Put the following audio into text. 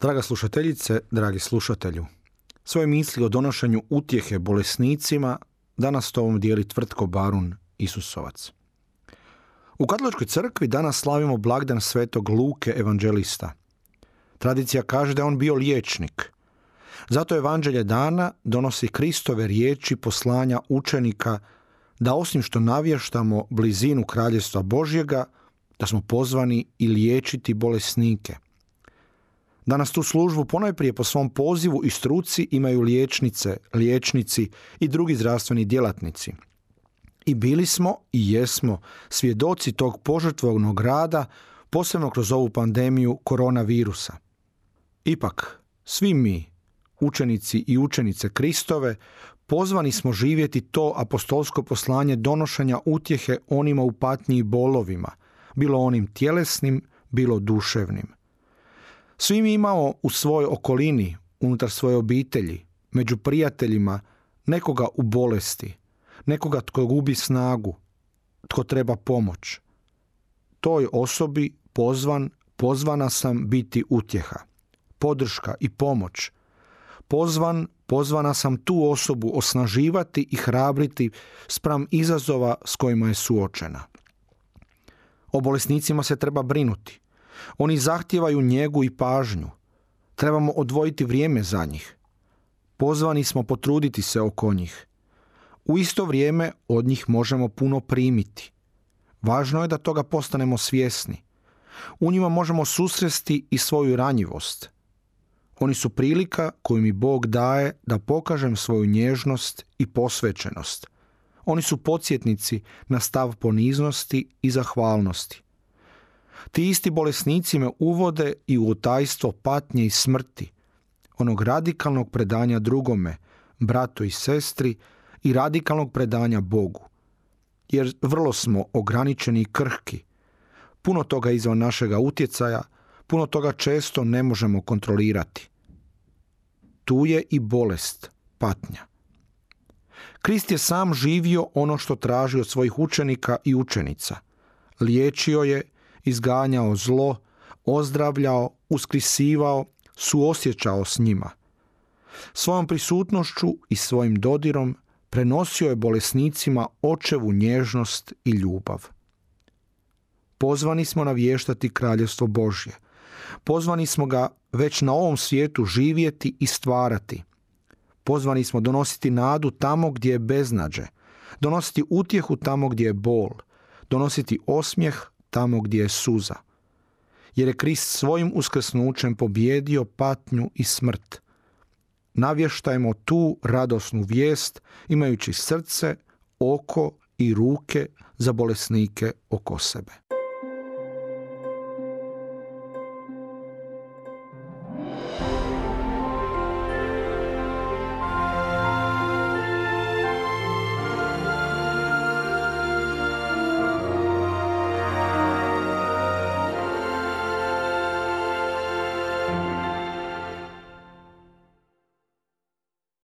Draga slušateljice, dragi slušatelju, svoje misli o donošenju utjehe bolesnicima danas to ovom dijeli tvrtko Barun Isusovac. U katoličkoj crkvi danas slavimo blagdan svetog Luke evanđelista. Tradicija kaže da je on bio liječnik. Zato evanđelje dana donosi Kristove riječi poslanja učenika da osim što navještamo blizinu kraljevstva Božjega, da smo pozvani i liječiti bolesnike – Danas tu službu ponajprije po svom pozivu i struci imaju liječnice, liječnici i drugi zdravstveni djelatnici. I bili smo i jesmo svjedoci tog požrtvovnog rada, posebno kroz ovu pandemiju koronavirusa. Ipak, svi mi, učenici i učenice Kristove, pozvani smo živjeti to apostolsko poslanje donošenja utjehe onima u patnji i bolovima, bilo onim tjelesnim, bilo duševnim. Svi mi imamo u svojoj okolini, unutar svoje obitelji, među prijateljima, nekoga u bolesti, nekoga tko gubi snagu, tko treba pomoć. Toj osobi pozvan, pozvana sam biti utjeha, podrška i pomoć. Pozvan, pozvana sam tu osobu osnaživati i hrabriti spram izazova s kojima je suočena. O bolesnicima se treba brinuti. Oni zahtijevaju njegu i pažnju. Trebamo odvojiti vrijeme za njih. Pozvani smo potruditi se oko njih. U isto vrijeme od njih možemo puno primiti. Važno je da toga postanemo svjesni. U njima možemo susresti i svoju ranjivost. Oni su prilika koju mi Bog daje da pokažem svoju nježnost i posvećenost. Oni su podsjetnici na stav poniznosti i zahvalnosti. Ti isti bolesnici me uvode i u utajstvo patnje i smrti, onog radikalnog predanja drugome, bratu i sestri i radikalnog predanja Bogu. Jer vrlo smo ograničeni i krhki. Puno toga izvan našega utjecaja, puno toga često ne možemo kontrolirati. Tu je i bolest, patnja. Krist je sam živio ono što traži od svojih učenika i učenica. Liječio je izganjao zlo, ozdravljao, uskrisivao, suosjećao s njima. Svojom prisutnošću i svojim dodirom prenosio je bolesnicima očevu nježnost i ljubav. Pozvani smo navještati kraljevstvo Božje. Pozvani smo ga već na ovom svijetu živjeti i stvarati. Pozvani smo donositi nadu tamo gdje je beznađe, donositi utjehu tamo gdje je bol, donositi osmijeh tamo gdje je suza. Jer je Krist svojim uskrsnućem pobjedio patnju i smrt. Navještajmo tu radosnu vijest imajući srce, oko i ruke za bolesnike oko sebe.